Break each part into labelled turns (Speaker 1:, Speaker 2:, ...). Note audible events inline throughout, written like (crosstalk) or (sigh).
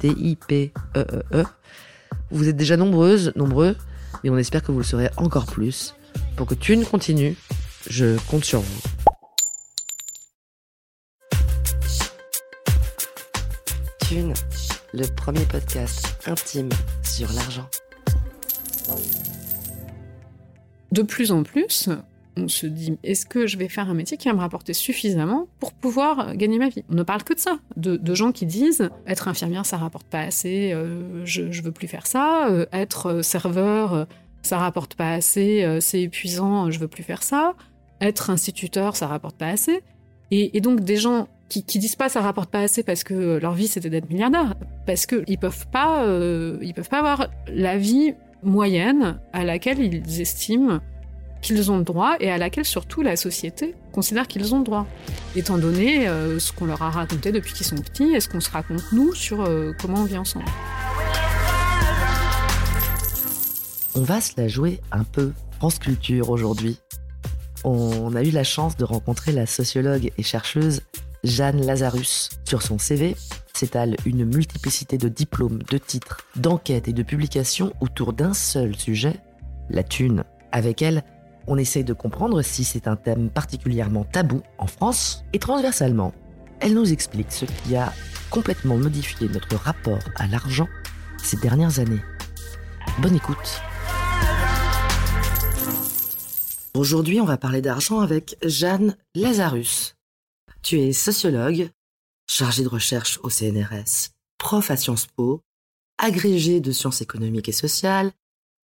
Speaker 1: T-I-P-E-E-E. Vous êtes déjà nombreuses, nombreux, mais on espère que vous le serez encore plus. Pour que Thune continue, je compte sur vous. Thune, le premier podcast intime sur l'argent.
Speaker 2: De plus en plus, on se dit est-ce que je vais faire un métier qui va me rapporter suffisamment pour pouvoir gagner ma vie? On ne parle que de ça, de, gens qui disent être infirmière ça rapporte pas assez, euh, je, veux plus faire ça, euh, être serveur euh, ça rapporte pas assez, c'est épuisant, je veux plus faire ça, être instituteur ça rapporte pas assez. Et, donc des gens qui, qui, disent pas ça rapporte pas assez parce que leur vie c'était d'être milliardaire, parce qu'ils peuvent pas, ils peuvent pas avoir la vie moyenne à laquelle ils estiment qu'ils ont droit et à laquelle surtout la société considère qu'ils ont droit. Étant donné euh, ce qu'on leur a raconté depuis qu'ils sont petits et ce qu'on se raconte nous sur euh, comment on vit ensemble.
Speaker 1: On va se la jouer un peu France Culture aujourd'hui. On a eu la chance de rencontrer la sociologue et chercheuse Jeanne Lazarus. Sur son CV s'étale une multiplicité de diplômes, de titres, d'enquêtes et de publications autour d'un seul sujet, la thune. Avec elle, on essaye de comprendre si c'est un thème particulièrement tabou en France et transversalement. Elle nous explique ce qui a complètement modifié notre rapport à l'argent ces dernières années. Bonne écoute. Aujourd'hui, on va parler d'argent avec Jeanne Lazarus. Tu es sociologue, chargée de recherche au CNRS, prof à Sciences Po, agrégée de sciences économiques et sociales,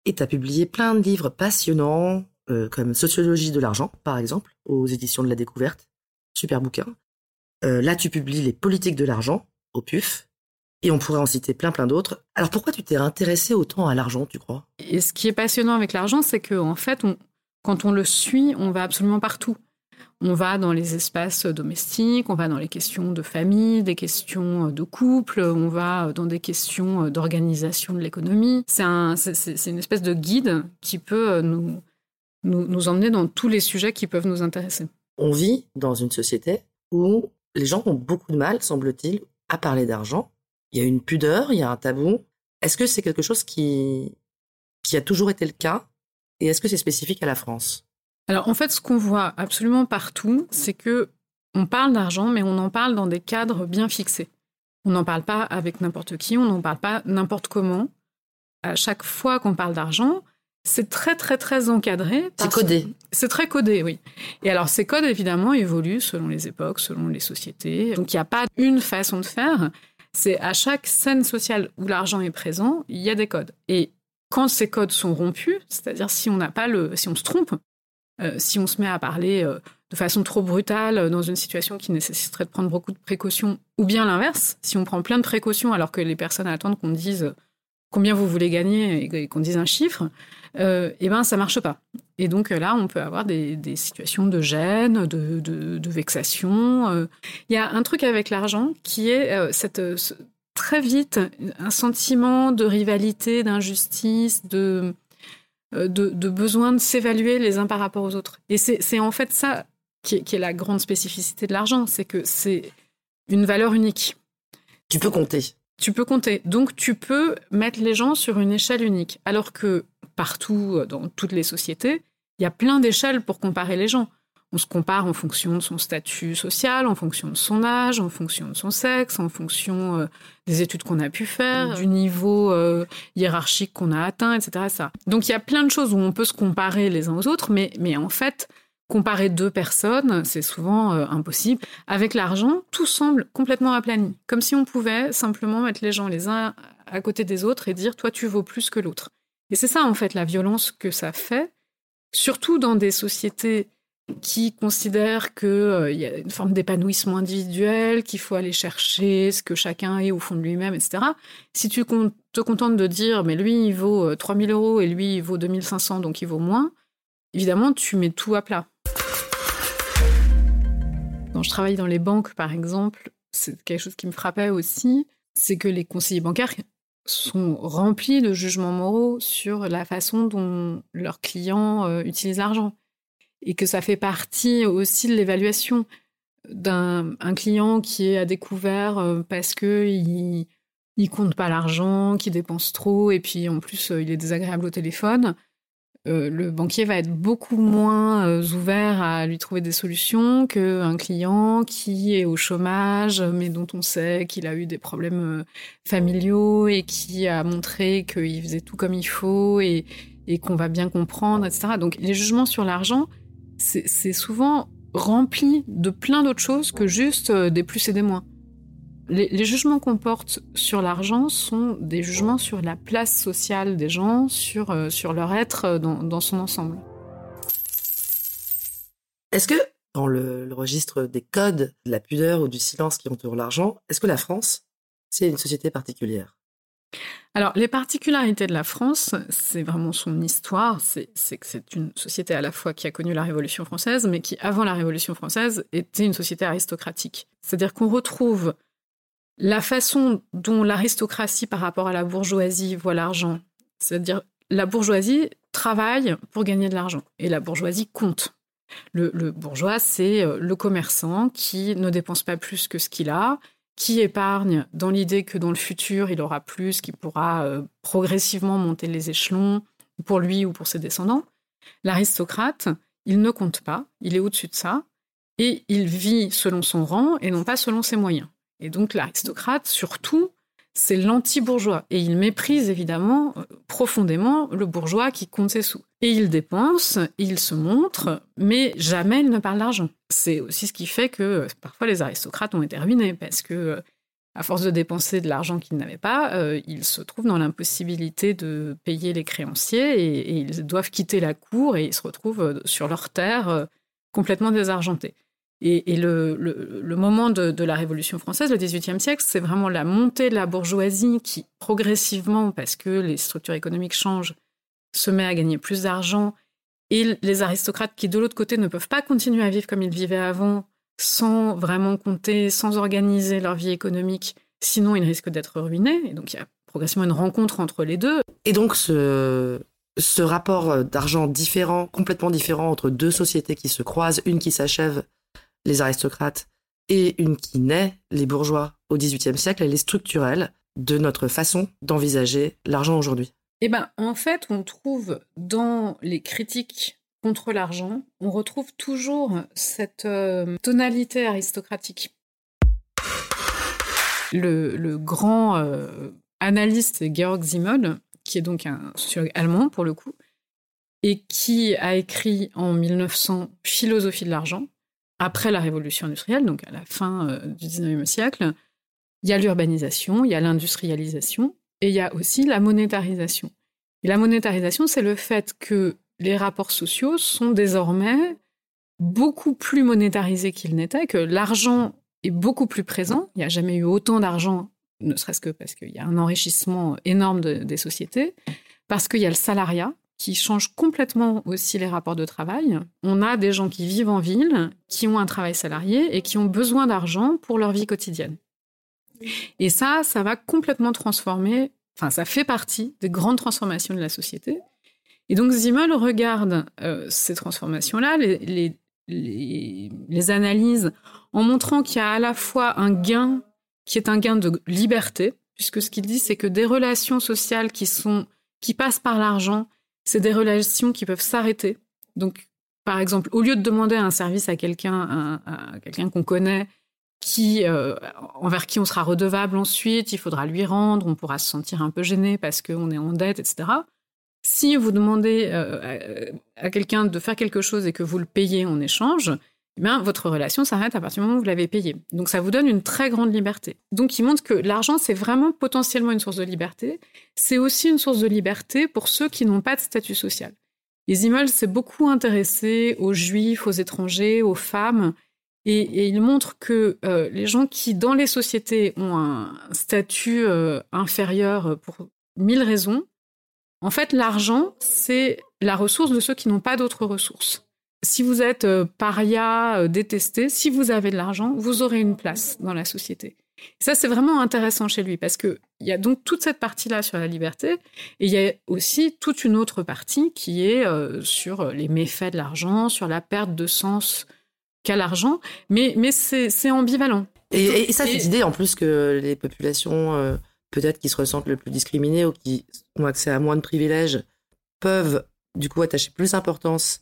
Speaker 1: et tu as publié plein de livres passionnants euh, comme Sociologie de l'argent, par exemple, aux éditions de la découverte. Super bouquin. Euh, là, tu publies Les politiques de l'argent, au PUF. Et on pourrait en citer plein, plein d'autres. Alors pourquoi tu t'es intéressé autant à l'argent, tu crois?
Speaker 2: Et ce qui est passionnant avec l'argent, c'est qu'en en fait, quand on le suit, on va absolument partout. On va dans les espaces domestiques, on va dans les questions de famille, des questions de couple, on va dans des questions d'organisation de l'économie. C'est un, une espèce de guide qui peut nous, nous, emmener dans tous les sujets qui peuvent nous intéresser.
Speaker 1: On vit dans une société où les gens ont beaucoup de mal, semble-t-il, à parler d'argent. Il y a une pudeur, il y a un tabou. Est-ce que c'est quelque chose qui, qui a toujours été le cas? Et est-ce que c'est spécifique à la France?
Speaker 2: Alors en fait, ce qu'on voit absolument partout, c'est que on parle d'argent, mais on en parle dans des cadres bien fixés. On n'en parle pas avec n'importe qui, on n'en parle pas n'importe comment. À chaque fois qu'on parle d'argent, c'est très, très, très encadré.
Speaker 1: C'est codé.
Speaker 2: C'est très codé, oui. Et alors, ces codes, évidemment, évoluent selon les époques, selon les sociétés. Donc, il n'y a pas une façon de faire. C'est à chaque scène sociale où l'argent est présent, il y a des codes. Et quand ces codes sont rompus, c'est-à-dire si on n'a pas le, si on se trompe, euh, si on se met à parler euh, de façon trop brutale euh, dans une situation qui nécessiterait de prendre beaucoup de précautions, ou bien l'inverse, si on prend plein de précautions alors que les personnes attendent qu'on dise combien vous voulez gagner et qu'on dise un chiffre, euh, eh ben ça marche pas. Et donc là, on peut avoir des, situations de gêne, de, vexation. Euh. Il y a un truc avec l'argent qui est euh, cette très vite un sentiment de rivalité, d'injustice, de, de, besoin de s'évaluer les uns par rapport aux autres. Et c'est en fait ça qui est la grande spécificité de l'argent, c'est que c'est une valeur unique.
Speaker 1: Tu peux compter.
Speaker 2: Tu peux compter. Donc, tu peux mettre les gens sur une échelle unique. Alors que partout, euh, dans toutes les sociétés, Il y a plein d'échelles pour comparer les gens. On se compare en fonction de son statut social, en fonction de son âge, en fonction de son sexe, en fonction euh, des études qu'on a pu faire, du niveau euh, hiérarchique qu'on a atteint, etc. Ça. Donc il y a plein de choses où on peut se comparer les uns aux autres, mais, mais en fait, comparer deux personnes, c'est souvent euh, impossible. Avec l'argent, tout semble complètement aplani, comme si on pouvait simplement mettre les gens les uns à côté des autres et dire toi tu vaux plus que l'autre. Et c'est ça en fait la violence que ça fait, surtout dans des sociétés qui considèrent qu'il euh, y a une forme d'épanouissement individuel, qu'il faut aller chercher ce que chacun est au fond de lui-même, etc. Si tu te contentes de dire, mais lui, il vaut 3000 euh, euros et lui, il vaut 2500, donc il vaut moins, évidemment, tu mets tout à plat. Quand je travaille dans les banques, par exemple, c'est quelque chose qui me frappait aussi, c'est que les conseillers bancaires sont remplis de jugements moraux sur la façon dont leurs clients euh, utilisent l'argent et que ça fait partie aussi de l'évaluation d'un client qui est à découvert euh, parce que il, il compte pas l'argent, qui dépense trop et puis en plus euh, il est désagréable au téléphone. Euh, le banquier va être beaucoup moins ouvert à lui trouver des solutions qu'un client qui est au chômage, mais dont on sait qu'il a eu des problèmes familiaux et qui a montré qu'il faisait tout comme il faut et, et qu'on va bien comprendre, etc. Donc les jugements sur l'argent, c'est souvent rempli de plein d'autres choses que juste euh, des plus et des moins. Les, jugements qu'on porte sur l'argent sont des jugements sur la place sociale des gens, sur, euh, sur leur être euh, dans, son ensemble.
Speaker 1: Est-ce que, dans le, registre des codes de la pudeur ou du silence qui entoure l'argent, est-ce que la France, c'est une société particulière?
Speaker 2: Alors, les particularités de la France, c'est vraiment son histoire. C'est que c'est une société à la fois qui a connu la Révolution française, mais qui, avant la Révolution française, était une société aristocratique. C'est-à-dire qu'on retrouve la façon dont l'aristocratie par rapport à la bourgeoisie voit l'argent. C'est-à-dire, la bourgeoisie travaille pour gagner de l'argent et la bourgeoisie compte. Le, bourgeois, c'est euh, le commerçant qui ne dépense pas plus que ce qu'il a, qui épargne dans l'idée que dans le futur, il aura plus, qu'il pourra euh, progressivement monter les échelons pour lui ou pour ses descendants. L'aristocrate, il ne compte pas, il est au-dessus de ça, et il vit selon son rang et non pas selon ses moyens. Et donc l'aristocrate, surtout, c'est l'anti-bourgeois. Et il méprise évidemment euh, profondément le bourgeois qui compte ses sous. Et il dépense, il se montre, mais jamais il ne parle d'argent. C'est aussi ce qui fait que euh, parfois les aristocrates ont été ruinés, parce que euh, à force de dépenser de l'argent qu'ils n'avaient pas, ils se trouvent dans l'impossibilité de payer les créanciers et, ils doivent quitter la cour et ils se retrouvent sur leur terre complètement désargentés. Et, le, moment de, la Révolution française, le XVIIIe siècle, c'est vraiment la montée de la bourgeoisie qui, progressivement, parce que les structures économiques changent, se met à gagner plus d'argent. Et les aristocrates qui, de l'autre côté, ne peuvent pas continuer à vivre comme ils vivaient avant, sans vraiment compter, sans organiser leur vie économique, sinon ils risquent d'être ruinés. Et donc il y a progressivement une rencontre entre les deux.
Speaker 1: Et donc ce, ce rapport d'argent différent, complètement différent entre deux sociétés qui se croisent, une qui s'achève les aristocrates, et une qui naît, les bourgeois, au XVIIIe siècle, elle est structurelle de notre façon d'envisager l'argent aujourd'hui
Speaker 2: Eh bien, en fait, on trouve dans les critiques contre l'argent, on retrouve toujours cette euh, tonalité aristocratique. Le, grand euh, analyste Georg Simmel, qui est donc un sociologue allemand pour le coup, et qui a écrit en 1900 Philosophie de l'argent, après la révolution industrielle, donc à la fin euh, du 19e siècle, il y a l'urbanisation, il y a l'industrialisation et il y a aussi la monétarisation. La monétarisation, c'est le fait que les rapports sociaux sont désormais beaucoup plus monétarisés qu'ils n'étaient, que l'argent est beaucoup plus présent. Il n'y a jamais eu autant d'argent, ne serait-ce que parce qu'il y a un enrichissement énorme des sociétés, parce qu'il y a le salariat, qui change complètement aussi les rapports de travail. On a des gens qui vivent en ville, qui ont un travail salarié et qui ont besoin d'argent pour leur vie quotidienne. Et ça, ça va complètement transformer, enfin, ça fait partie des grandes transformations de la société. Et donc, Zimmel regarde euh, ces transformations-là, les, les, les, analyse en montrant qu'il y a à la fois un gain qui est un gain de liberté, puisque ce qu'il dit, c'est que des relations sociales qui sont qui passent par l'argent c'est des relations qui peuvent s'arrêter Donc, par exemple, au lieu de demander un service à quelqu'un, à, quelqu'un qu'on connaît, qui, euh, envers qui on sera redevable ensuite, il faudra lui rendre, on pourra se sentir un peu gêné parce qu'on est en dette, etc. Si vous demandez euh, à, quelqu'un de faire quelque chose et que vous le payez en échange, bien, votre relation s'arrête à partir du moment où vous l'avez payé. Donc ça vous donne une très grande liberté. Donc il montre que l'argent, c'est vraiment potentiellement une source de liberté. C'est aussi une source de liberté pour ceux qui n'ont pas de statut social. Les Zimmel s'est beaucoup intéressé aux juifs, aux étrangers, aux femmes, et, il montre que euh, les gens qui, dans les sociétés, ont un statut euh, inférieur pour mille raisons, en fait, l'argent, c'est la ressource de ceux qui n'ont pas d'autres ressources. Si vous êtes euh, paria, détesté, si vous avez de l'argent, vous aurez une place dans la société. Ça, c'est vraiment intéressant chez lui parce qu'il y a donc toute cette partie-là sur la liberté et il y a aussi toute une autre partie qui est euh, sur les méfaits de l'argent, sur la perte de sens qu'a l'argent, mais, mais c'est ambivalent.
Speaker 1: Et, ça, cette idée en plus que les populations euh, peut-être qui se ressentent le plus discriminées ou qui ont accès à moins de privilèges peuvent du coup attacher plus d'importance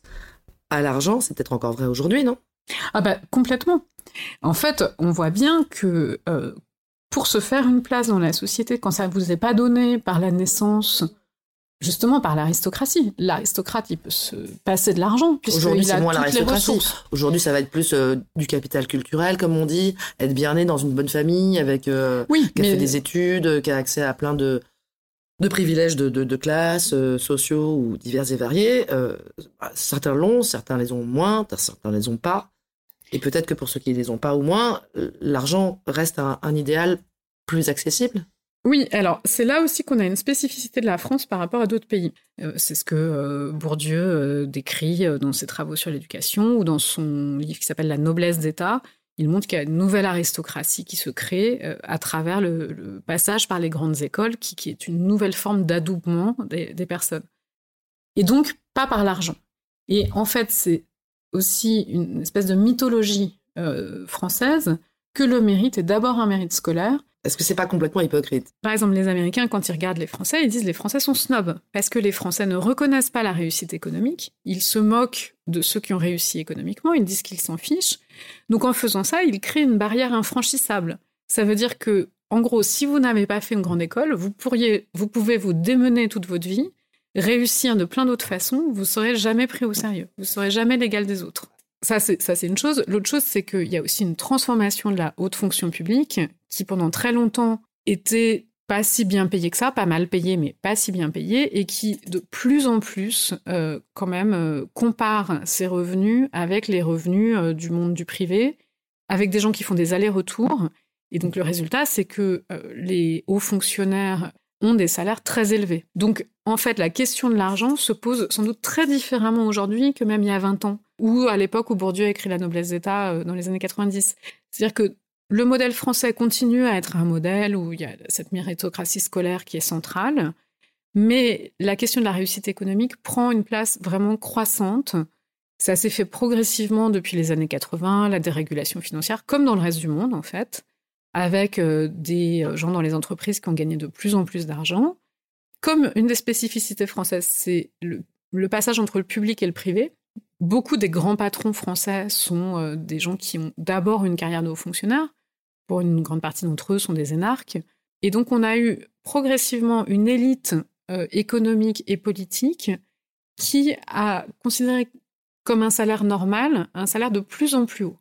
Speaker 1: à l'argent, c'est peut-être encore vrai aujourd'hui, non?
Speaker 2: Ah bah complètement. En fait, on voit bien que euh, pour se faire une place dans la société, quand ça ne vous est pas donné par la naissance, justement par l'aristocratie, l'aristocrate, il peut se passer de l'argent.
Speaker 1: Aujourd'hui, c'est moins l'aristocratie. Aujourd'hui, ça va être plus euh, du capital culturel, comme on dit, être bien né dans une bonne famille, avec euh,
Speaker 2: oui,
Speaker 1: qui a fait des études, qui a accès à plein de, de privilèges de, classes sociaux ou divers et variés. Bah, certains l'ont, certains les ont moins, certains les ont pas. Et peut-être que pour ceux qui les ont pas au moins, l'argent reste un, idéal plus accessible
Speaker 2: oui, alors c'est là aussi qu'on a une spécificité de la France par rapport à d'autres pays. Euh, c'est ce que euh, Bourdieu euh, décrit dans ses travaux sur l'éducation ou dans son livre qui s'appelle La noblesse d'État. Il montre qu'il y a une nouvelle aristocratie qui se crée à travers le, passage par les grandes écoles, qui, est une nouvelle forme d'adoubement des, des personnes. Et donc, pas par l'argent. Et en fait, c'est aussi une espèce de mythologie euh, française que le mérite est d'abord un mérite scolaire.
Speaker 1: Est-ce que c'est pas complètement hypocrite
Speaker 2: Par exemple, les Américains, quand ils regardent les Français, ils disent les Français sont snobs parce que les Français ne reconnaissent pas la réussite économique. Ils se moquent de ceux qui ont réussi économiquement. Ils disent qu'ils s'en fichent. Donc, en faisant ça, ils créent une barrière infranchissable. Ça veut dire que, en gros, si vous n'avez pas fait une grande école, vous pourriez, vous pouvez vous démener toute votre vie réussir de plein d'autres façons, vous serez jamais pris au sérieux. Vous serez jamais l'égal des autres. Ça, c'est, une chose. L'autre chose, c'est qu'il y a aussi une transformation de la haute fonction publique qui, pendant très longtemps, était pas si bien payée que ça, pas mal payée, mais pas si bien payée, et qui, de plus en plus, euh, quand même, euh, compare ses revenus avec les revenus euh, du monde du privé, avec des gens qui font des allers-retours. Et donc, le résultat, c'est que les hauts fonctionnaires ont des salaires très élevés. Donc, en fait, la question de l'argent se pose sans doute très différemment aujourd'hui que même il y a 20 ans, ou à l'époque où Bourdieu a écrit La noblesse d'État euh, dans les années 90. C'est-à-dire que le modèle français continue à être un modèle où il y a cette méritocratie scolaire qui est centrale, mais la question de la réussite économique prend une place vraiment croissante. Ça s'est fait progressivement depuis les années 80, la dérégulation financière, comme dans le reste du monde en fait avec euh, des euh, gens dans les entreprises qui ont gagné de plus en plus d'argent. Comme une des spécificités françaises, c'est le, passage entre le public et le privé. Beaucoup des grands patrons français sont euh, des gens qui ont d'abord une carrière de haut fonctionnaire. Pour une grande partie d'entre eux, sont des énarques. Et donc, on a eu progressivement une élite économique et politique qui a considéré comme un salaire normal un salaire de plus en plus haut.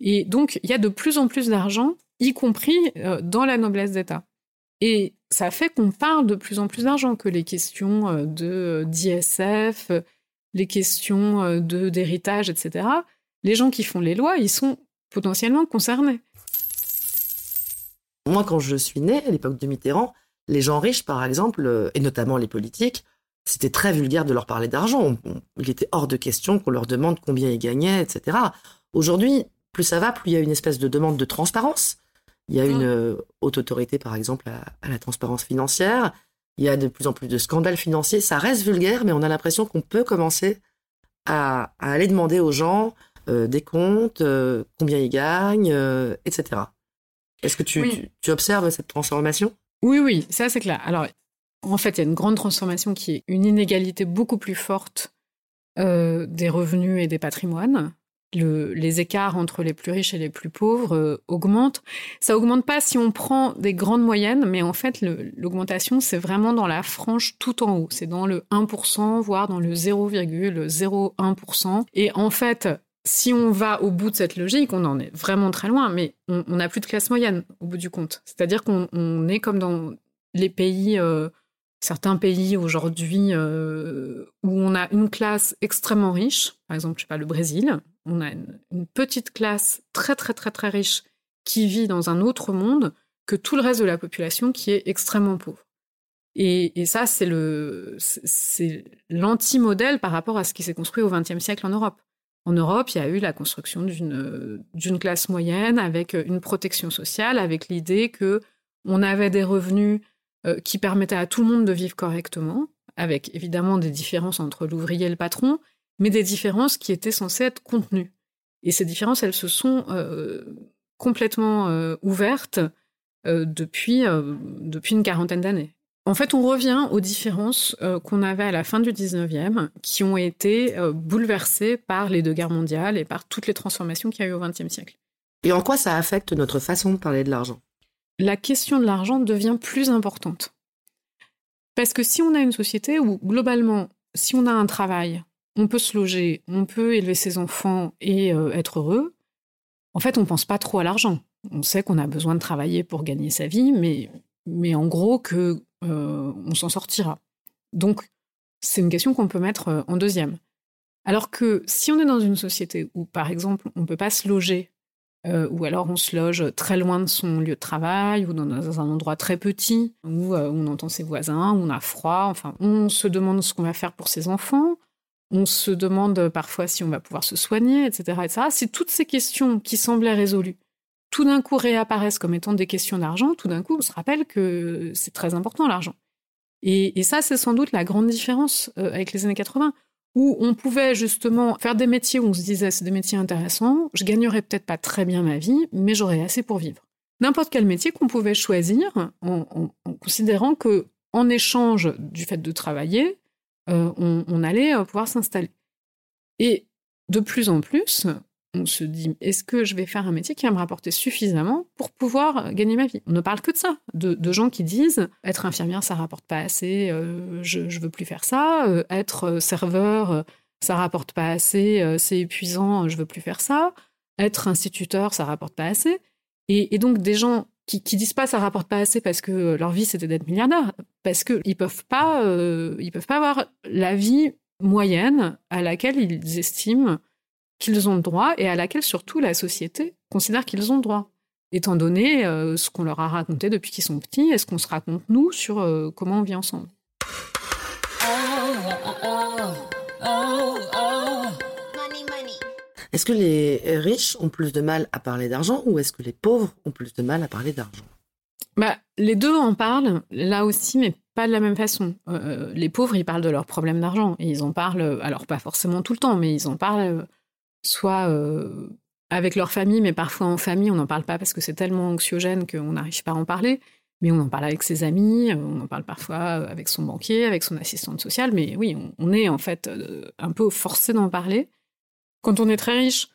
Speaker 2: Et donc, il y a de plus en plus d'argent y compris euh, dans la noblesse d'État. Et ça fait qu'on parle de plus en plus d'argent, que les questions euh, de euh, d'ISF, les questions de d'héritage, etc. Les gens qui font les lois, ils sont potentiellement concernés.
Speaker 1: Moi, quand je suis née, à l'époque de Mitterrand, les gens riches, par exemple, et notamment les politiques, c'était très vulgaire de leur parler d'argent. Il était hors de question qu'on leur demande combien ils gagnaient, etc. Aujourd'hui, plus ça va, plus il y a une espèce de demande de transparence. Il y a une euh, haute autorité, par exemple, à, la transparence financière. Il y a de plus en plus de scandales financiers. Ça reste vulgaire, mais on a l'impression qu'on peut commencer à, aller demander aux gens euh, des comptes, euh, combien ils gagnent, etc. Est-ce que tu, tu, observes cette transformation?
Speaker 2: Oui, oui, ça c'est clair. Alors, en fait, il y a une grande transformation qui est une inégalité beaucoup plus forte des revenus et des patrimoines les écarts entre les plus riches et les plus pauvres euh, augmentent. Ça augmente pas si on prend des grandes moyennes, mais en fait, l'augmentation, c'est vraiment dans la frange tout en haut. C'est dans le 1%, voire dans le 0,01%. Et en fait, si on va au bout de cette logique, on en est vraiment très loin, mais on n'a plus de classe moyenne au bout du compte. C'est-à-dire qu'on est comme dans les pays... Euh, certains pays aujourd'hui euh, où on a une classe extrêmement riche, par exemple, je sais pas, le Brésil, on a une, petite classe très très très très riche qui vit dans un autre monde que tout le reste de la population qui est extrêmement pauvre. Et, ça, c'est le c'est l'anti-modèle par rapport à ce qui s'est construit au XXe siècle en Europe. En Europe, il y a eu la construction d'une d'une classe moyenne avec une protection sociale, avec l'idée que on avait des revenus euh, qui permettait à tout le monde de vivre correctement, avec évidemment des différences entre l'ouvrier et le patron, mais des différences qui étaient censées être contenues. Et ces différences, elles se sont euh, complètement euh, ouvertes depuis, depuis une quarantaine d'années. En fait, on revient aux différences qu'on avait à la fin du 19e, qui ont été bouleversées par les deux guerres mondiales et par toutes les transformations qu'il y a eu au XXe siècle.
Speaker 1: Et en quoi ça affecte notre façon de parler de l'argent?
Speaker 2: La question de l'argent devient plus importante. Parce que si on a une société où, globalement, si on a un travail, on peut se loger, on peut élever ses enfants et euh, être heureux, en fait, on ne pense pas trop à l'argent. On sait qu'on a besoin de travailler pour gagner sa vie, mais, mais en gros que euh, on s'en sortira. Donc, c'est une question qu'on peut mettre euh, en deuxième. Alors que si on est dans une société où, par exemple, on ne peut pas se loger ou alors on se loge très loin de son lieu de travail ou dans un endroit très petit où on entend ses voisins, où on a froid, enfin on se demande ce qu'on va faire pour ses enfants, on se demande parfois si on va pouvoir se soigner, etc. etc. Si toutes ces questions qui semblaient résolues tout d'un coup réapparaissent comme étant des questions d'argent, tout d'un coup on se rappelle que c'est très important l'argent. Et, ça c'est sans doute la grande différence euh, avec les années 80 où on pouvait justement faire des métiers où on se disait c'est des métiers intéressants, je gagnerais peut-être pas très bien ma vie, mais j'aurais assez pour vivre. N'importe quel métier qu'on pouvait choisir en, considérant que en échange du fait de travailler, euh, on, allait euh, pouvoir s'installer. Et de plus en plus, on se dit est-ce que je vais faire un métier qui va me rapporter suffisamment pour pouvoir gagner ma vie? On ne parle que de ça, de, gens qui disent être infirmière ça rapporte pas assez, euh, je, ne veux plus faire ça, être serveur ça rapporte pas assez, c'est épuisant, je veux plus faire ça, être instituteur ça rapporte pas assez, et, donc des gens qui, qui, disent pas ça rapporte pas assez parce que leur vie c'était d'être milliardaire, parce qu'ils peuvent pas, ils peuvent pas avoir la vie moyenne à laquelle ils estiment qu'ils ont le droit et à laquelle surtout la société considère qu'ils ont le droit. Étant donné euh, ce qu'on leur a raconté depuis qu'ils sont petits et ce qu'on se raconte nous sur euh, comment on vit ensemble.
Speaker 1: Est-ce que les riches ont plus de mal à parler d'argent ou est-ce que les pauvres ont plus de mal à parler d'argent?
Speaker 2: Bah, Les deux en parlent, là aussi, mais pas de la même façon. Euh, les pauvres, ils parlent de leurs problèmes d'argent. Et ils en parlent, alors pas forcément tout le temps, mais ils en parlent soit euh, avec leur famille, mais parfois en famille, on n'en parle pas parce que c'est tellement anxiogène qu'on n'arrive pas à en parler. Mais on en parle avec ses amis, euh, on en parle parfois avec son banquier, avec son assistante sociale. Mais oui, on, est en fait euh, un peu forcé d'en parler. Quand on est très riche,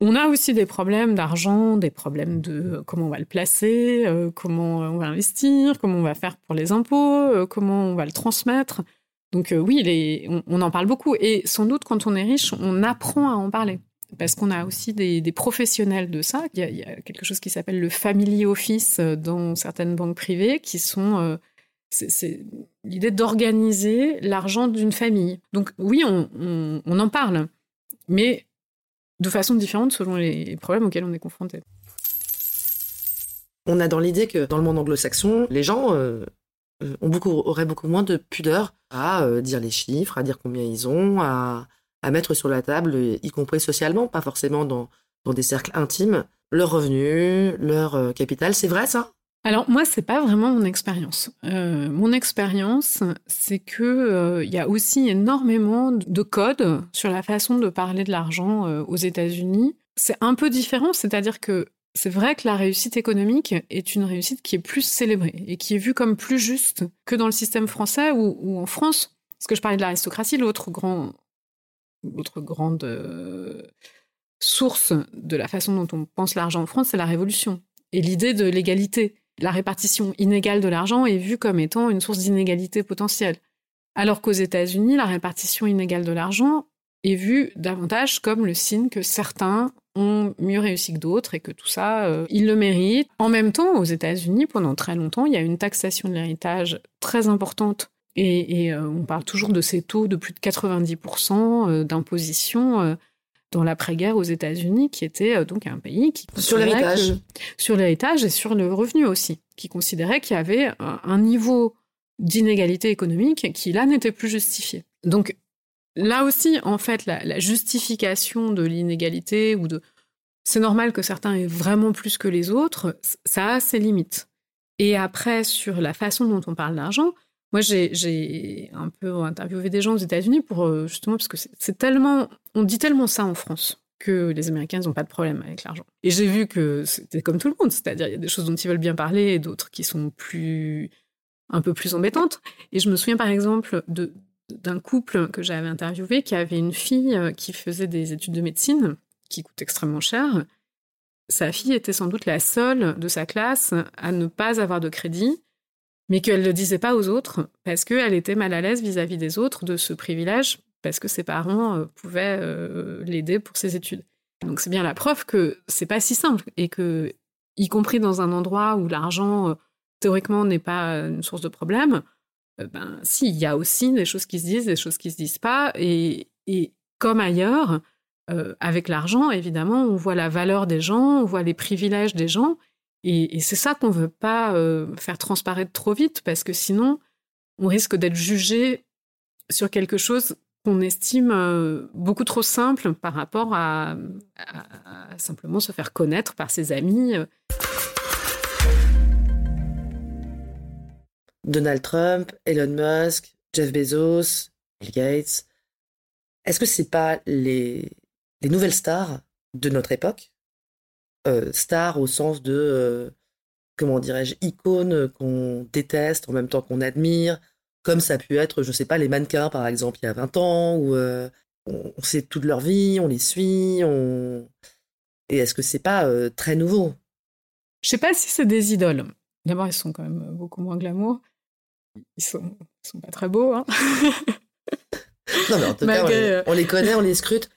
Speaker 2: on a aussi des problèmes d'argent, des problèmes de comment on va le placer, comment on va investir, comment on va faire pour les impôts, comment on va le transmettre. Donc euh, oui, on, en parle beaucoup. Et sans doute, quand on est riche, on apprend à en parler. Parce qu'on a aussi des, professionnels de ça. Il y, a, quelque chose qui s'appelle le family office euh, dans certaines banques privées, qui sont... Euh, c'est l'idée d'organiser l'argent d'une famille. Donc oui, on, en parle, mais de façon différente selon les problèmes auxquels on est confronté.
Speaker 1: On a dans l'idée que dans le monde anglo-saxon, les gens euh, ont beaucoup, auraient beaucoup moins de pudeur à euh, dire les chiffres, à dire combien ils ont, à, mettre sur la table, y compris socialement, pas forcément dans, dans des cercles intimes, leur revenu, leur euh, capital. C'est vrai ça?
Speaker 2: Alors moi, c'est pas vraiment mon expérience. mon expérience, c'est que il y a aussi énormément de codes sur la façon de parler de l'argent aux États-Unis. C'est un peu différent, c'est-à-dire que c'est vrai que la réussite économique est une réussite qui est plus célébrée et qui est vue comme plus juste que dans le système français ou, en France. Parce que je parlais de l'aristocratie, l'autre grande source de la façon dont on pense l'argent en France, c'est la Révolution et l'idée de l'égalité. La répartition inégale de l'argent est vue comme étant une source d'inégalité potentielle. Alors qu'aux États-Unis, la répartition inégale de l'argent est vue davantage comme le signe que certains ont mieux réussi que d'autres et que tout ça, euh, ils le méritent. En même temps, aux États-Unis, pendant très longtemps, il y a une taxation de l'héritage très importante. Et, euh, on parle toujours de ces taux de plus de 90% euh, d'imposition dans l'après-guerre aux États-Unis, qui était donc un pays qui
Speaker 1: sur l'héritage,
Speaker 2: sur l'héritage et sur le revenu aussi, qui considérait qu'il y avait un niveau d'inégalité économique qui là n'était plus justifié. Donc là aussi, en fait, la, justification de l'inégalité ou de c'est normal que certains aient vraiment plus que les autres, ça a ses limites. Et après, sur la façon dont on parle d'argent, moi, j'ai un peu interviewé des gens aux États-Unis pour euh, justement parce que c'est tellement, on dit tellement ça en France que les Américains n'ont pas de problème avec l'argent. Et j'ai vu que c'était comme tout le monde, c'est-à-dire il y a des choses dont ils veulent bien parler et d'autres qui sont plus un peu plus embêtantes. Et je me souviens par exemple d'un couple que j'avais interviewé qui avait une fille euh, qui faisait des études de médecine, qui coûtent extrêmement cher. Sa fille était sans doute la seule de sa classe à ne pas avoir de crédit, mais qu'elle ne disait pas aux autres parce qu'elle était mal à l'aise vis-à-vis des autres de ce privilège, parce que ses parents euh, pouvaient euh, l'aider pour ses études. Donc c'est bien la preuve que c'est pas si simple et que, y compris dans un endroit où l'argent théoriquement n'est pas une source de problème, euh, ben si, il y a aussi des choses qui se disent, des choses qui se disent pas, et, comme ailleurs, euh, avec l'argent, évidemment, on voit la valeur des gens, on voit les privilèges des gens, et, c'est ça qu'on veut pas euh, faire transparaître trop vite, parce que sinon, on risque d'être jugé sur quelque chose qu'on estime beaucoup trop simple par rapport à, simplement se faire connaître par ses amis.
Speaker 1: Donald Trump, Elon Musk, Jeff Bezos, Bill Gates. Est-ce que c'est pas les nouvelles stars de notre époque euh, Stars au sens de, euh, comment dirais-je, icônes qu'on déteste en même temps qu'on admire, comme ça a pu être, je sais pas, les mannequins par exemple il y a 20 ans, où euh, on, sait toute leur vie, on les suit, on... Et est-ce que c'est pas très nouveau?
Speaker 2: Je sais pas si c'est des idoles. D'abord, ils sont quand même beaucoup moins glamour ils sont, sont pas très beaux. Hein.
Speaker 1: non, mais en tout cas, on les, connaît, on les scrute.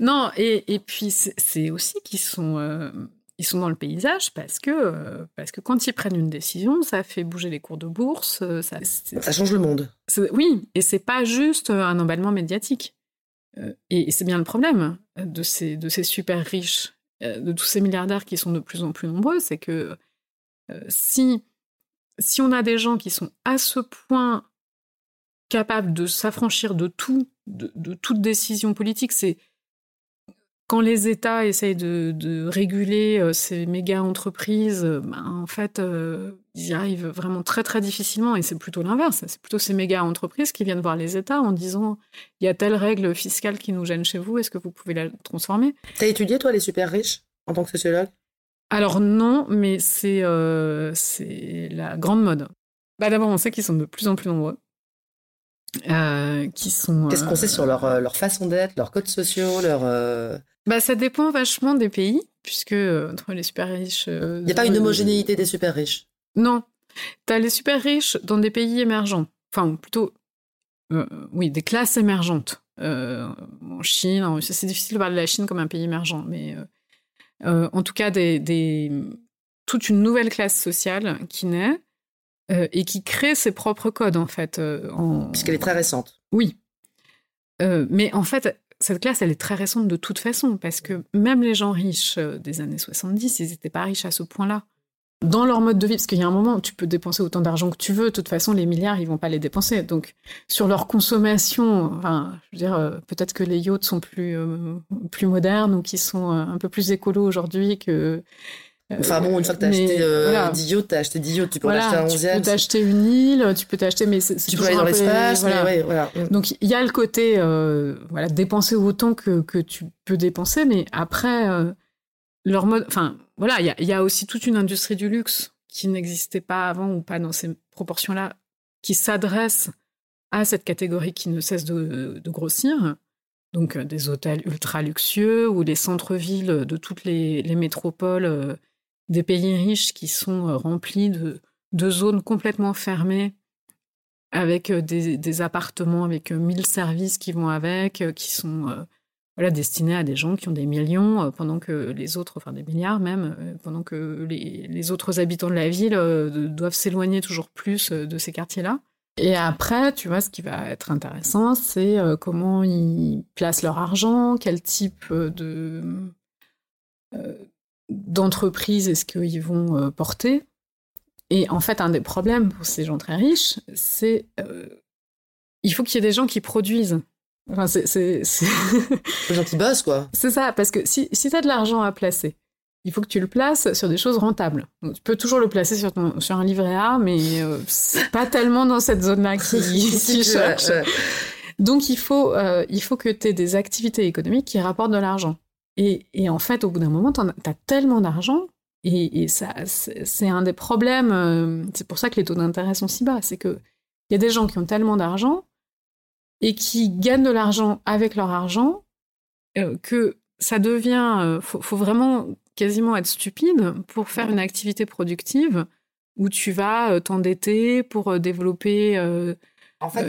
Speaker 2: Non, et, et puis c'est aussi qu'ils sont, euh, ils sont dans le paysage parce que, euh, parce que quand ils prennent une décision, ça fait bouger les cours de bourse. Euh, ça,
Speaker 1: ça change le monde.
Speaker 2: Oui, et c'est pas juste un emballement médiatique. et, c'est bien le problème de ces, de ces super riches, de tous ces milliardaires qui sont de plus en plus nombreux, c'est que si si on a des gens qui sont à ce point capables de s'affranchir de tout, de, toute décision politique, c'est quand les États essayent de, réguler euh, ces méga entreprises, euh, ben, en fait, euh, ils y arrivent vraiment très très difficilement et c'est plutôt l'inverse. C'est plutôt ces méga entreprises qui viennent voir les États en disant il y a telle règle fiscale qui nous gêne chez vous, est-ce que vous pouvez la transformer?
Speaker 1: T'as étudié toi les super riches en tant que sociologue?
Speaker 2: Alors non, mais c'est euh, la grande mode. Bah d'abord, on sait qu'ils sont de plus en plus nombreux. Qui sont.
Speaker 1: Qu'est-ce qu'on sait sur leur, leur façon d'être, leurs codes sociaux, leur.
Speaker 2: Bah ça dépend vachement des pays, puisque entre les super riches. Il
Speaker 1: n'y a pas une homogénéité des super riches.
Speaker 2: Non, tu as les super riches dans des pays émergents, enfin plutôt, oui, des classes émergentes. en Chine, c'est difficile de parler de la Chine comme un pays émergent, mais euh, en tout cas des, toute une nouvelle classe sociale qui naît euh, et qui crée ses propres codes en fait. Euh,
Speaker 1: Puisqu'elle est très récente.
Speaker 2: Oui. mais en fait, cette classe, elle est très récente de toute façon, parce que même les gens riches des années 70, ils n'étaient pas riches à ce point-là dans leur mode de vie, parce qu'il y a un moment où tu peux dépenser autant d'argent que tu veux, de toute façon, les milliards, ils vont pas les dépenser. Donc, sur leur consommation, enfin, je veux dire, euh, peut-être que les yachts sont plus, euh, plus modernes ou qui sont euh, un peu plus écolos aujourd'hui que.
Speaker 1: Enfin bon, une fois que t'as acheté euh, 10 yachts, t'as acheté 10 yachts, tu peux en acheter un 11
Speaker 2: Tu peux t'acheter une île, tu peux t'acheter, mais c'est
Speaker 1: Tu peux aller dans l'espace, voilà. Ouais, voilà.
Speaker 2: Donc il y a le côté, voilà, dépenser autant que, que tu peux dépenser, mais après, leur mode, enfin, voilà, il y a, aussi toute une industrie du luxe qui n'existait pas avant ou pas dans ces proportions-là, qui s'adresse à cette catégorie qui ne cesse de, grossir. Donc des hôtels ultra luxueux ou les centres-villes de toutes les, métropoles des pays riches qui sont remplis de, de zones complètement fermées avec des, appartements avec mille services qui vont avec, qui sont voilà, destinés à des gens qui ont des millions, pendant que les autres, enfin des milliards même, pendant que les, autres habitants de la ville doivent s'éloigner toujours plus de ces quartiers-là. Et après, tu vois, ce qui va être intéressant, c'est comment ils placent leur argent, quel type de d'entreprise est-ce qu'ils vont porter. Et en fait, un des problèmes pour ces gens très riches, c'est euh, il faut qu'il y ait des gens qui produisent. Enfin, c'est, c'est, (laughs)
Speaker 1: des gens qui bossent, quoi.
Speaker 2: C'est ça, parce que si, si tu as de l'argent à placer, il faut que tu le places sur des choses rentables. Donc, tu peux toujours le placer sur, ton, sur un livret A, mais euh, c'est pas (laughs) tellement dans cette zone-là qui, (laughs) qui cherche. Donc, il faut, euh, il faut que tu aies des activités économiques qui rapportent de l'argent. Et, et en fait, au bout d'un moment, tu as tellement d'argent et, ça, c'est un des problèmes. Euh, c'est pour ça que les taux d'intérêt sont si bas. C'est qu'il y a des gens qui ont tellement d'argent et qui gagnent de l'argent avec leur argent euh, que ça devient. Euh, faut, faut, vraiment quasiment être stupide pour faire une activité productive où tu vas t'endetter pour développer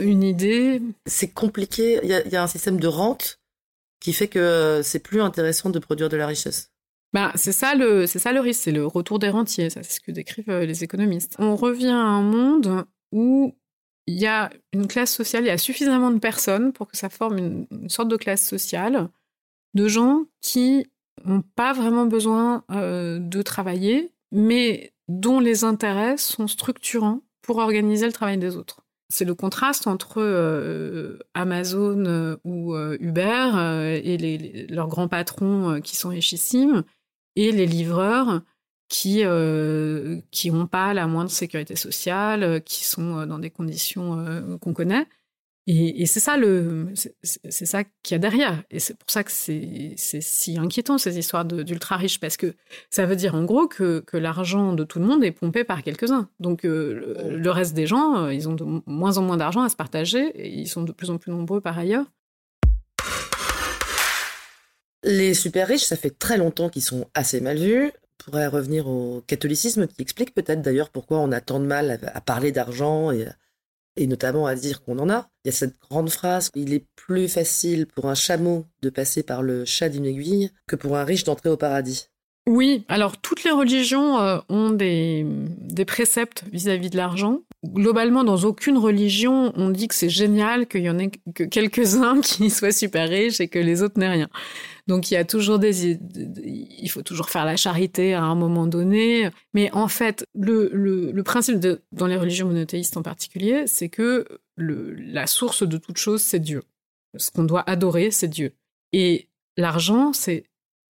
Speaker 2: une idée.
Speaker 1: C'est compliqué. Il y, a un système de rente qui fait que c'est plus intéressant de produire de la richesse.
Speaker 2: Ben, c'est ça le c'est ça le risque, c'est le retour des rentiers, ça c'est ce que décrivent euh, les économistes. On revient à un monde où il y a une classe sociale, il y a suffisamment de personnes pour que ça forme une, sorte de classe sociale de gens qui n'ont pas vraiment besoin euh, de travailler, mais dont les intérêts sont structurants pour organiser le travail des autres. C'est le contraste entre euh, Amazon ou Uber et leurs grands patrons qui sont richissimes et les livreurs qui euh, qui n'ont pas la moindre sécurité sociale, euh, qui sont euh, dans des conditions qu'on connaît. Et, c'est ça le c'est ça qu'il y a derrière. Et c'est pour ça que c'est si inquiétant ces histoires d'ultra riches parce que ça veut dire en gros que, que l'argent de tout le monde est pompé par quelques-uns. Donc le, reste des gens, ils ont de moins en moins d'argent à se partager et ils sont de plus en plus nombreux par ailleurs.
Speaker 1: Les super riches, ça fait très longtemps qu'ils sont assez mal vus. On pourrait revenir au catholicisme qui explique peut-être d'ailleurs pourquoi on a tant de mal à, parler d'argent et, et notamment à dire qu'on en a. Il y a cette grande phrase il est plus facile pour un chameau de passer par le chat d'une aiguille que pour un riche d'entrer au paradis.
Speaker 2: Oui, alors toutes les religions euh, ont des, des préceptes vis-à-vis de l'argent. Globalement, dans aucune religion, on dit que c'est génial qu'il y en ait que quelques-uns (laughs) qui soient super riches et que les autres n'aient rien. Donc il y a toujours des, il faut toujours faire la charité à un moment donné. Mais en fait, le, le, principe de, dans les religions monothéistes en particulier, c'est que le, la source de toute chose, c'est Dieu. Ce qu'on doit adorer, c'est Dieu. Et l'argent, c'est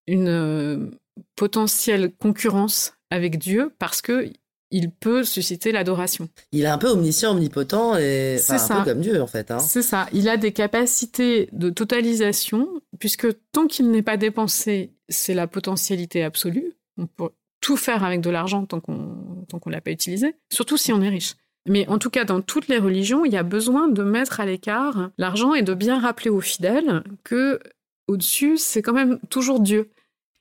Speaker 2: une potentielle concurrence avec Dieu parce que il peut susciter l'adoration.
Speaker 1: Il est un peu omniscient, omnipotent et enfin, un peu comme Dieu en fait. Hein.
Speaker 2: C'est ça. Il a des capacités de totalisation puisque tant qu'il n'est pas dépensé, c'est la potentialité absolue. On peut tout faire avec de l'argent tant qu'on tant qu'on l'a pas utilisé, surtout si on est riche. Mais en tout cas, dans toutes les religions, il y a besoin de mettre à l'écart l'argent et de bien rappeler aux fidèles que au-dessus, c'est quand même toujours Dieu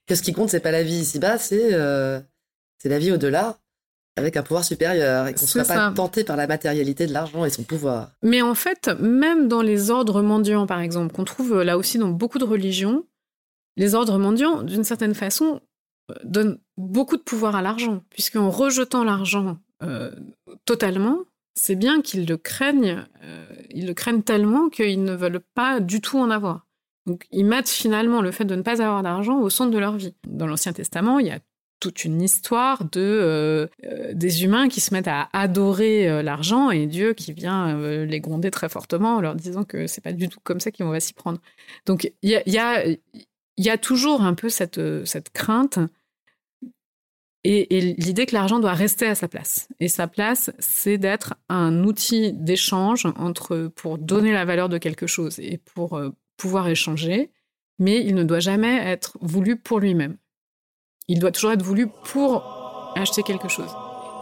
Speaker 1: que ce qui compte, c'est pas la vie ici-bas, c'est euh, c'est la vie au-delà, avec un pouvoir supérieur, et qu'on ne soit pas tenté par la matérialité de l'argent et son pouvoir.
Speaker 2: Mais en fait, même dans les ordres mendiants, par exemple, qu'on trouve là aussi dans beaucoup de religions, les ordres mendiants, d'une certaine façon, euh, donnent beaucoup de pouvoir à l'argent, puisqu'en rejetant l'argent euh, totalement, c'est bien qu'ils le craignent, ils le craignent tellement qu'ils ne veulent pas du tout en avoir. Donc ils mettent finalement le fait de ne pas avoir d'argent au centre de leur vie. Dans l'Ancien Testament, il y a toute une histoire de euh, euh, des humains qui se mettent à adorer euh, l'argent et Dieu qui vient les gronder très fortement en leur disant que c'est pas du tout comme ça qu'on va s'y prendre. Donc il y a, toujours un peu cette, cette crainte et, et l'idée que l'argent doit rester à sa place. Et sa place, c'est d'être un outil d'échange entre pour donner la valeur de quelque chose et pour pouvoir échanger, mais il ne doit jamais être voulu pour lui-même. Il doit toujours être voulu pour acheter quelque chose.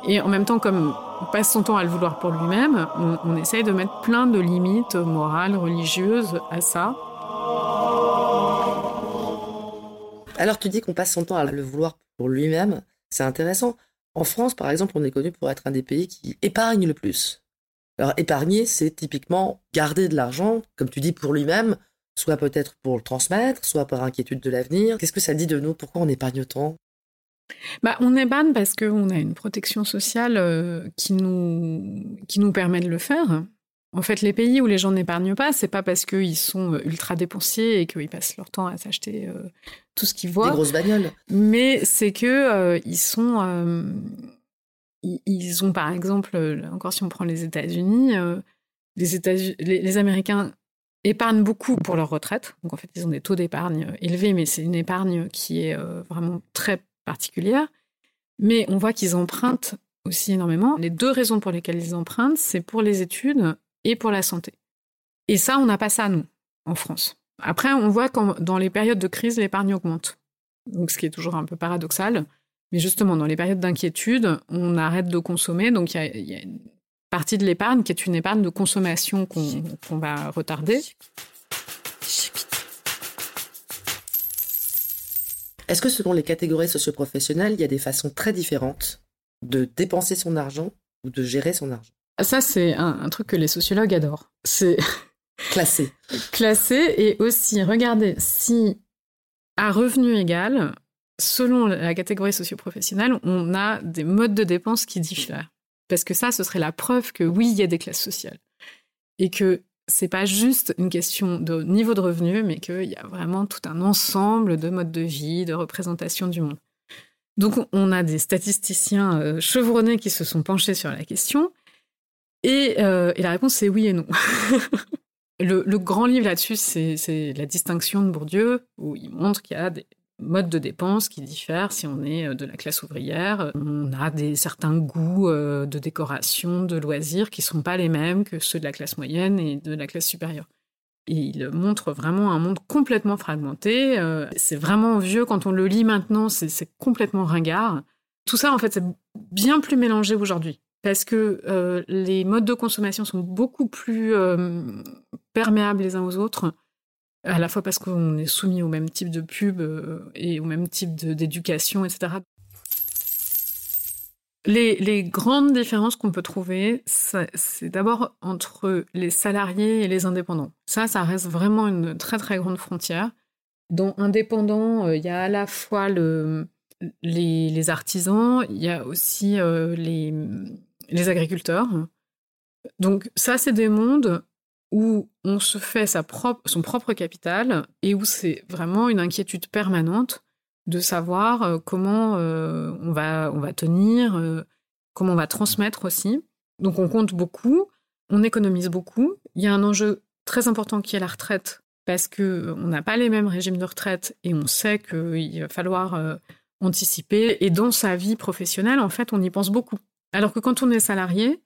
Speaker 2: Et en même temps, comme on passe son temps à le vouloir pour lui-même, on, essaye de mettre plein de limites morales, religieuses à ça.
Speaker 1: Alors tu dis qu'on passe son temps à le vouloir pour lui-même, c'est intéressant. En France, par exemple, on est connu pour être un des pays qui épargne le plus. Alors épargner, c'est typiquement garder de l'argent, comme tu dis, pour lui-même, soit peut-être pour le transmettre, soit par inquiétude de l'avenir. Qu'est-ce que ça dit de nous? Pourquoi on épargne autant?
Speaker 2: Bah, on épargne parce qu'on a une protection sociale euh, qui, nous, qui nous permet de le faire. En fait, les pays où les gens n'épargnent pas, c'est pas parce qu'ils sont euh, ultra dépensiers et qu'ils passent leur temps à s'acheter euh, tout ce qu'ils voient.
Speaker 1: Des grosses bagnoles.
Speaker 2: Mais c'est que ils sont ils ont par exemple, encore si on prend les États-Unis, les, États les, Américains épargnent beaucoup pour leur retraite. Donc en fait, ils ont des taux d'épargne élevés, mais c'est une épargne qui est vraiment très particulière. Mais on voit qu'ils empruntent aussi énormément. Les deux raisons pour lesquelles ils empruntent, c'est pour les études et pour la santé. Et ça, on n'a pas ça, nous, en France. Après, on voit que dans les périodes de crise, l'épargne augmente. Donc, ce qui est toujours un peu paradoxal. Mais justement, dans les périodes d'inquiétude, on arrête de consommer. Donc, il y, a partie de l'épargne qui est une épargne de consommation qu'on va retarder.
Speaker 1: Est-ce que selon les catégories socioprofessionnelles, il y a des façons très différentes de dépenser son argent ou de gérer son argent?
Speaker 2: Ça, c'est un, truc que les sociologues adorent. C'est
Speaker 1: classer. (laughs)
Speaker 2: classer et aussi regarder si à revenu égal, selon la catégorie socioprofessionnelle, on a des modes de dépenses qui diffèrent. Parce que ça, ce serait la preuve que oui, il y a des classes sociales. Et que c'est pas juste une question de niveau de revenu, mais qu'il y a vraiment tout un ensemble de modes de vie, de représentation du monde. Donc, on a des statisticiens euh, chevronnés qui se sont penchés sur la question. Et, euh, la réponse, c'est oui et non. (laughs) le, le, grand livre là-dessus, c'est La distinction de Bourdieu, où il montre qu'il y a des mode de dépenses qui diffèrent si on est euh, de la classe ouvrière. On a des certains goûts euh, de décoration, de loisirs qui ne sont pas les mêmes que ceux de la classe moyenne et de la classe supérieure. Et il montre vraiment un monde complètement fragmenté. Euh, c'est vraiment vieux quand on le lit maintenant, c'est complètement ringard. Tout ça, en fait, c'est bien plus mélangé aujourd'hui parce que les modes de consommation sont beaucoup plus perméables les uns aux autres à la fois parce qu'on est soumis au même type de pub euh, et au même type d'éducation, etc. Les, grandes différences qu'on peut trouver, c'est d'abord entre les salariés et les indépendants. Ça, ça reste vraiment une très très grande frontière. Dans indépendants, euh, il y a à la fois le, les, artisans, il y a aussi euh, les agriculteurs. Donc ça, c'est des mondes où on se fait sa son propre capital et où c'est vraiment une inquiétude permanente de savoir euh, comment euh, on, va, on va tenir, euh, comment on va transmettre aussi. Donc on compte beaucoup, on économise beaucoup. Il y a un enjeu très important qui est la retraite parce que on n'a pas les mêmes régimes de retraite et on sait qu'il va falloir anticiper. Et dans sa vie professionnelle, en fait, on y pense beaucoup. Alors que quand on est salarié,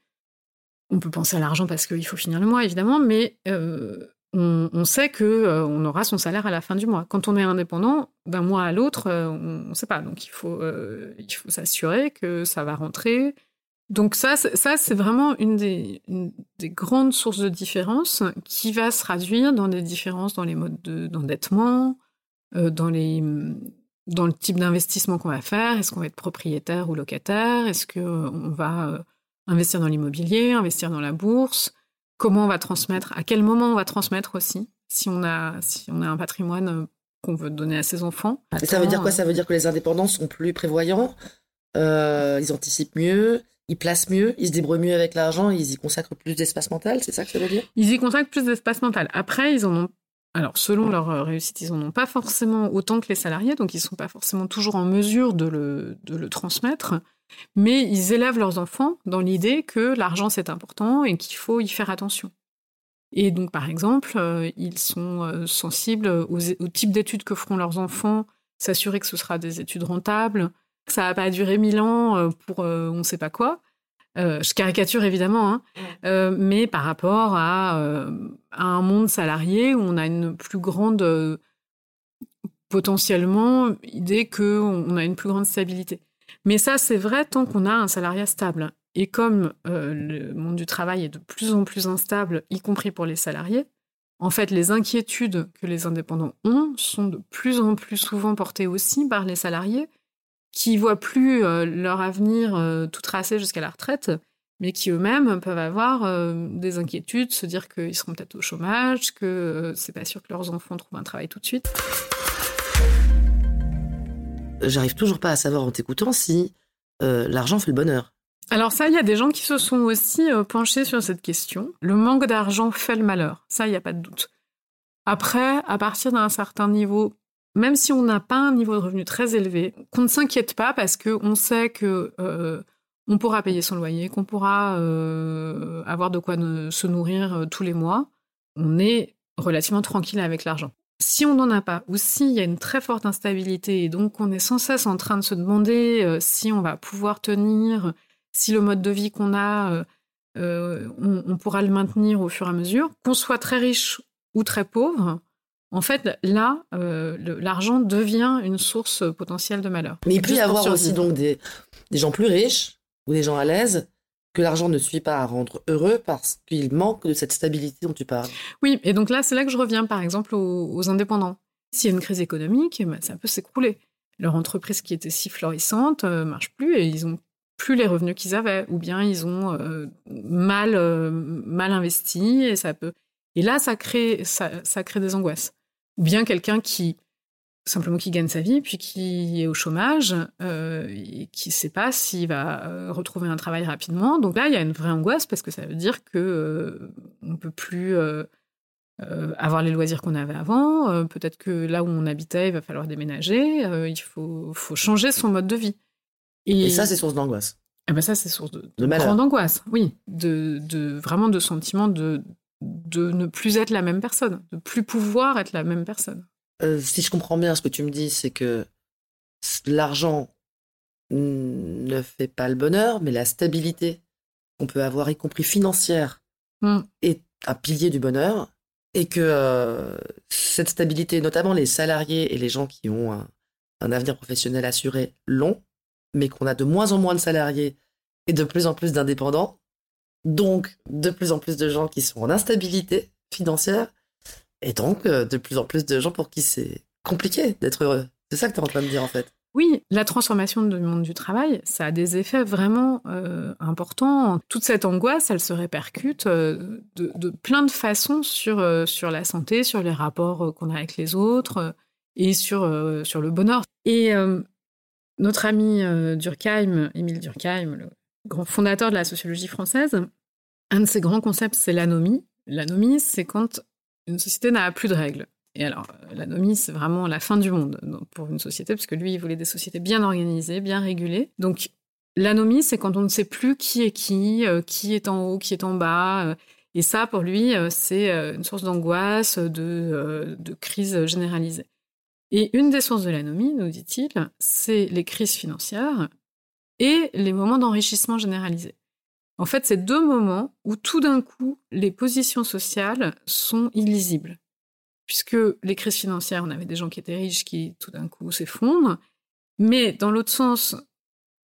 Speaker 2: on peut penser à l'argent parce qu'il faut finir le mois, évidemment, mais euh, on, sait que euh, aura son salaire à la fin du mois. Quand on est indépendant, d'un mois à l'autre, euh, on ne sait pas. Donc il faut, faut s'assurer que ça va rentrer. Donc ça, ça c'est vraiment une des, des, grandes sources de différence qui va se traduire dans des différences dans les modes d'endettement, dans dans le type d'investissement qu'on va faire. Est-ce qu'on va être propriétaire ou locataire? Est-ce qu'on va investir dans l'immobilier, investir dans la bourse, comment on va transmettre, à quel moment on va transmettre aussi, si on a, si on a un patrimoine euh, qu'on veut donner à ses enfants.
Speaker 1: ça veut dire quoi? Ça veut dire que les indépendants sont plus prévoyants, euh, ils anticipent mieux, ils placent mieux, ils se débrouillent mieux avec l'argent, ils y consacrent plus d'espace mental, c'est ça que ça veut dire?
Speaker 2: Ils y consacrent plus d'espace mental. Après, ils en ont alors, selon leur euh, réussite, ils n'en ont pas forcément autant que les salariés, donc ils ne sont pas forcément toujours en mesure de le, transmettre mais ils élèvent leurs enfants dans l'idée que l'argent c'est important et qu'il faut y faire attention. Et donc, par exemple, euh, ils sont euh, sensibles aux, type d'études que feront leurs enfants, s'assurer que ce sera des études rentables, que ça va pas durer mille ans pour on ne sait pas quoi. Je caricature évidemment, hein, mais par rapport à, à, un monde salarié où on a une plus grande, potentiellement, idée qu'on a une plus grande stabilité. Mais ça, c'est vrai tant qu'on a un salariat stable. Et comme euh, le monde du travail est de plus en plus instable, y compris pour les salariés, en fait, les inquiétudes que les indépendants ont sont de plus en plus souvent portées aussi par les salariés qui voient plus euh, leur avenir euh, tout tracé jusqu'à la retraite, mais qui eux-mêmes peuvent avoir euh, des inquiétudes, se dire qu'ils seront peut-être au chômage, que c'est pas sûr que leurs enfants trouvent un travail tout de suite.
Speaker 1: J'arrive toujours pas à savoir en t'écoutant si l'argent fait le bonheur.
Speaker 2: Alors ça, il y a des gens qui se sont aussi penchés sur cette question. Le manque d'argent fait le malheur, ça, il n'y a pas de doute. Après, à partir d'un certain niveau, même si on n'a pas un niveau de revenu très élevé, qu'on ne s'inquiète pas parce qu'on sait que euh, on pourra payer son loyer, qu'on pourra euh, avoir de quoi se nourrir euh, tous les mois, on est relativement tranquille avec l'argent. Si on n'en a pas, ou s'il y a une très forte instabilité, et donc on est sans cesse en train de se demander si on va pouvoir tenir, si le mode de vie qu'on a, on, pourra le maintenir au fur et à mesure, qu'on soit très riche ou très pauvre, en fait, là, euh, l'argent devient une source potentielle de malheur.
Speaker 1: Mais il peut y avoir aussi donc des, gens plus riches ou des gens à l'aise que l'argent ne suit pas à rendre heureux parce qu'il manque de cette stabilité dont tu parles.
Speaker 2: Oui, et donc là, c'est là que je reviens, par exemple, aux, indépendants. S'il y a une crise économique, bah, ça peut s'écrouler. Leur entreprise qui était si florissante ne euh, marche plus et ils ont plus les revenus qu'ils avaient, ou bien ils ont euh, mal, mal investi et ça peut. Et là, ça crée, ça crée des angoisses ou bien quelqu'un qui simplement qui gagne sa vie, puis qui est au chômage, euh, et qui ne sait pas s'il va euh, retrouver un travail rapidement. Donc là, il y a une vraie angoisse parce que ça veut dire que euh, on peut plus avoir les loisirs qu'on avait avant. Peut-être que là où on habitait, il va falloir déménager. il faut, faut, changer son mode de vie.
Speaker 1: Et, ça, c'est source d'angoisse.
Speaker 2: Eh ben ça, c'est source de, de, grande angoisse. Oui, de, de vraiment de sentiment de de ne plus être la même personne, de plus pouvoir être la même personne.
Speaker 1: Euh, si je comprends bien ce que tu me dis, c'est que l'argent ne fait pas le bonheur, mais la stabilité qu'on peut avoir, y compris financière, hmm. est un pilier du bonheur, et que euh, cette stabilité, notamment les salariés et les gens qui ont un, un avenir professionnel assuré, long, mais qu'on a de moins en moins de salariés et de plus en plus d'indépendants, donc de plus en plus de gens qui sont en instabilité financière, et donc euh, de plus en plus de gens pour qui c'est compliqué d'être heureux. C'est ça que tu es en train de dire en fait.
Speaker 2: Oui, la transformation du monde du travail, ça a des effets vraiment euh, importants. Toute cette angoisse, elle se répercute euh, de, plein de façons sur, sur la santé, sur les rapports qu'on a avec les autres et sur, sur le bonheur. Et notre ami Durkheim, Émile Durkheim, grand fondateur de la sociologie française, un de ses grands concepts, c'est l'anomie. L'anomie, c'est quand une société n'a plus de règles. Et alors, euh, l'anomie, c'est vraiment la fin du monde pour une société, parce que lui, il voulait des sociétés bien organisées, bien régulées. Donc, l'anomie, c'est quand on ne sait plus qui est qui, euh, qui est en haut, qui est en bas. Euh, et ça, pour lui, c'est une source d'angoisse, de, de crise généralisée. Et une des sources de l'anomie, nous dit-il, c'est les crises financières et les moments d'enrichissement généralisé. En fait, c'est deux moments où tout d'un coup, les positions sociales sont illisibles. Puisque les crises financières, on avait des gens qui étaient riches qui tout d'un coup s'effondrent. Mais dans l'autre sens,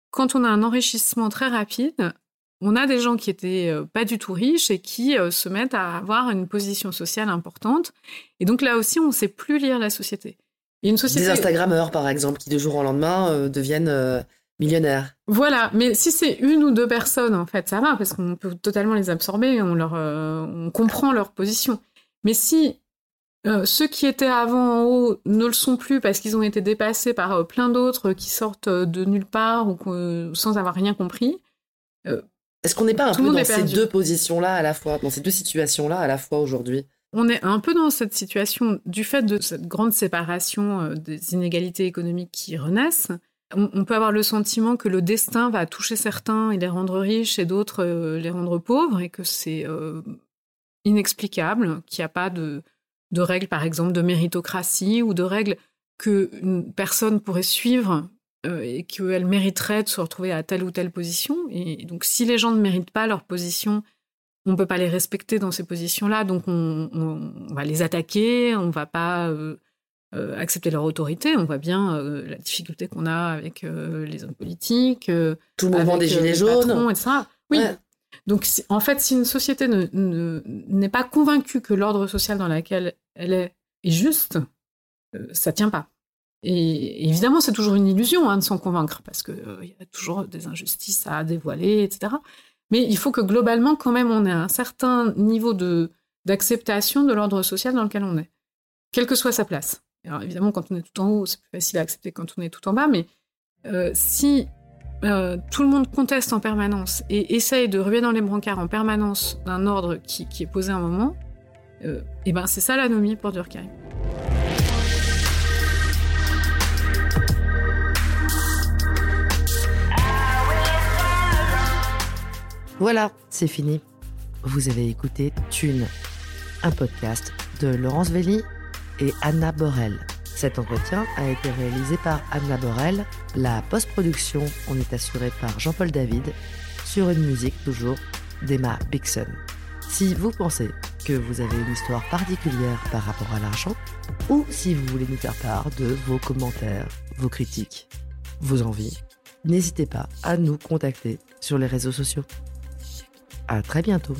Speaker 2: quand on a un enrichissement très rapide, on a des gens qui étaient euh, pas du tout riches et qui euh, se mettent à avoir une position sociale importante. Et donc là aussi, on ne sait plus lire la société.
Speaker 1: une société... Des Instagrammeurs, par exemple, qui de jour au lendemain euh, deviennent millionnaires.
Speaker 2: Voilà, mais si c'est une ou deux personnes, en fait, ça va, parce qu'on peut totalement les absorber, on, leur, euh, on comprend leur position. Mais si euh, ceux qui étaient avant en haut ne le sont plus parce qu'ils ont été dépassés par euh, plein d'autres qui sortent de nulle part ou sans avoir rien compris.
Speaker 1: Est-ce qu'on n'est pas un peu dans ces deux positions-là à la fois, dans ces deux situations-là à la fois aujourd'hui?
Speaker 2: On est un peu dans cette situation du fait de cette grande séparation des inégalités économiques qui renaissent, on, peut avoir le sentiment que le destin va toucher certains et les rendre riches et d'autres euh, les rendre pauvres et que c'est euh, inexplicable, qu'il n'y a pas de, règles, par exemple, de méritocratie ou de règles qu'une personne pourrait suivre euh, et qu'elle mériterait de se retrouver à telle ou telle position. Et donc, si les gens ne méritent pas leur position, on ne peut pas les respecter dans ces positions-là, donc on, va les attaquer, on ne va pas accepter leur autorité. On voit bien euh, la difficulté qu'on a avec euh, les hommes politiques.
Speaker 1: Tout le mouvement des gilets jaunes.
Speaker 2: Patrons, etc. Oui. Donc, en fait, si une société n'est ne, pas convaincue que l'ordre social dans lequel elle est est juste, euh, ça tient pas. Et évidemment, c'est toujours une illusion hein, de s'en convaincre, parce qu'il euh, y a toujours des injustices à dévoiler, etc. Mais il faut que globalement, quand même, on ait un certain niveau de d'acceptation de l'ordre social dans lequel on est, quelle que soit sa place. Alors évidemment, quand on est tout en haut, c'est plus facile à accepter quand on est tout en bas, mais euh, si euh, tout le monde conteste en permanence et essaye de revenir dans les brancards en permanence d'un ordre qui, est posé un moment, euh, et ben c'est ça l'anomie pour Durkheim.
Speaker 1: Voilà, c'est fini. Vous avez écouté Thune, un podcast de Laurence Velli et Anna Borel. Cet entretien a été réalisé par Anna Borel. La post-production en est assurée par Jean-Paul David sur une musique toujours d'Emma Bixon. Si vous pensez que vous avez une histoire particulière par rapport à l'argent, ou si vous voulez nous faire part de vos commentaires, vos critiques, vos envies, n'hésitez pas à nous contacter sur les réseaux sociaux. À très bientôt.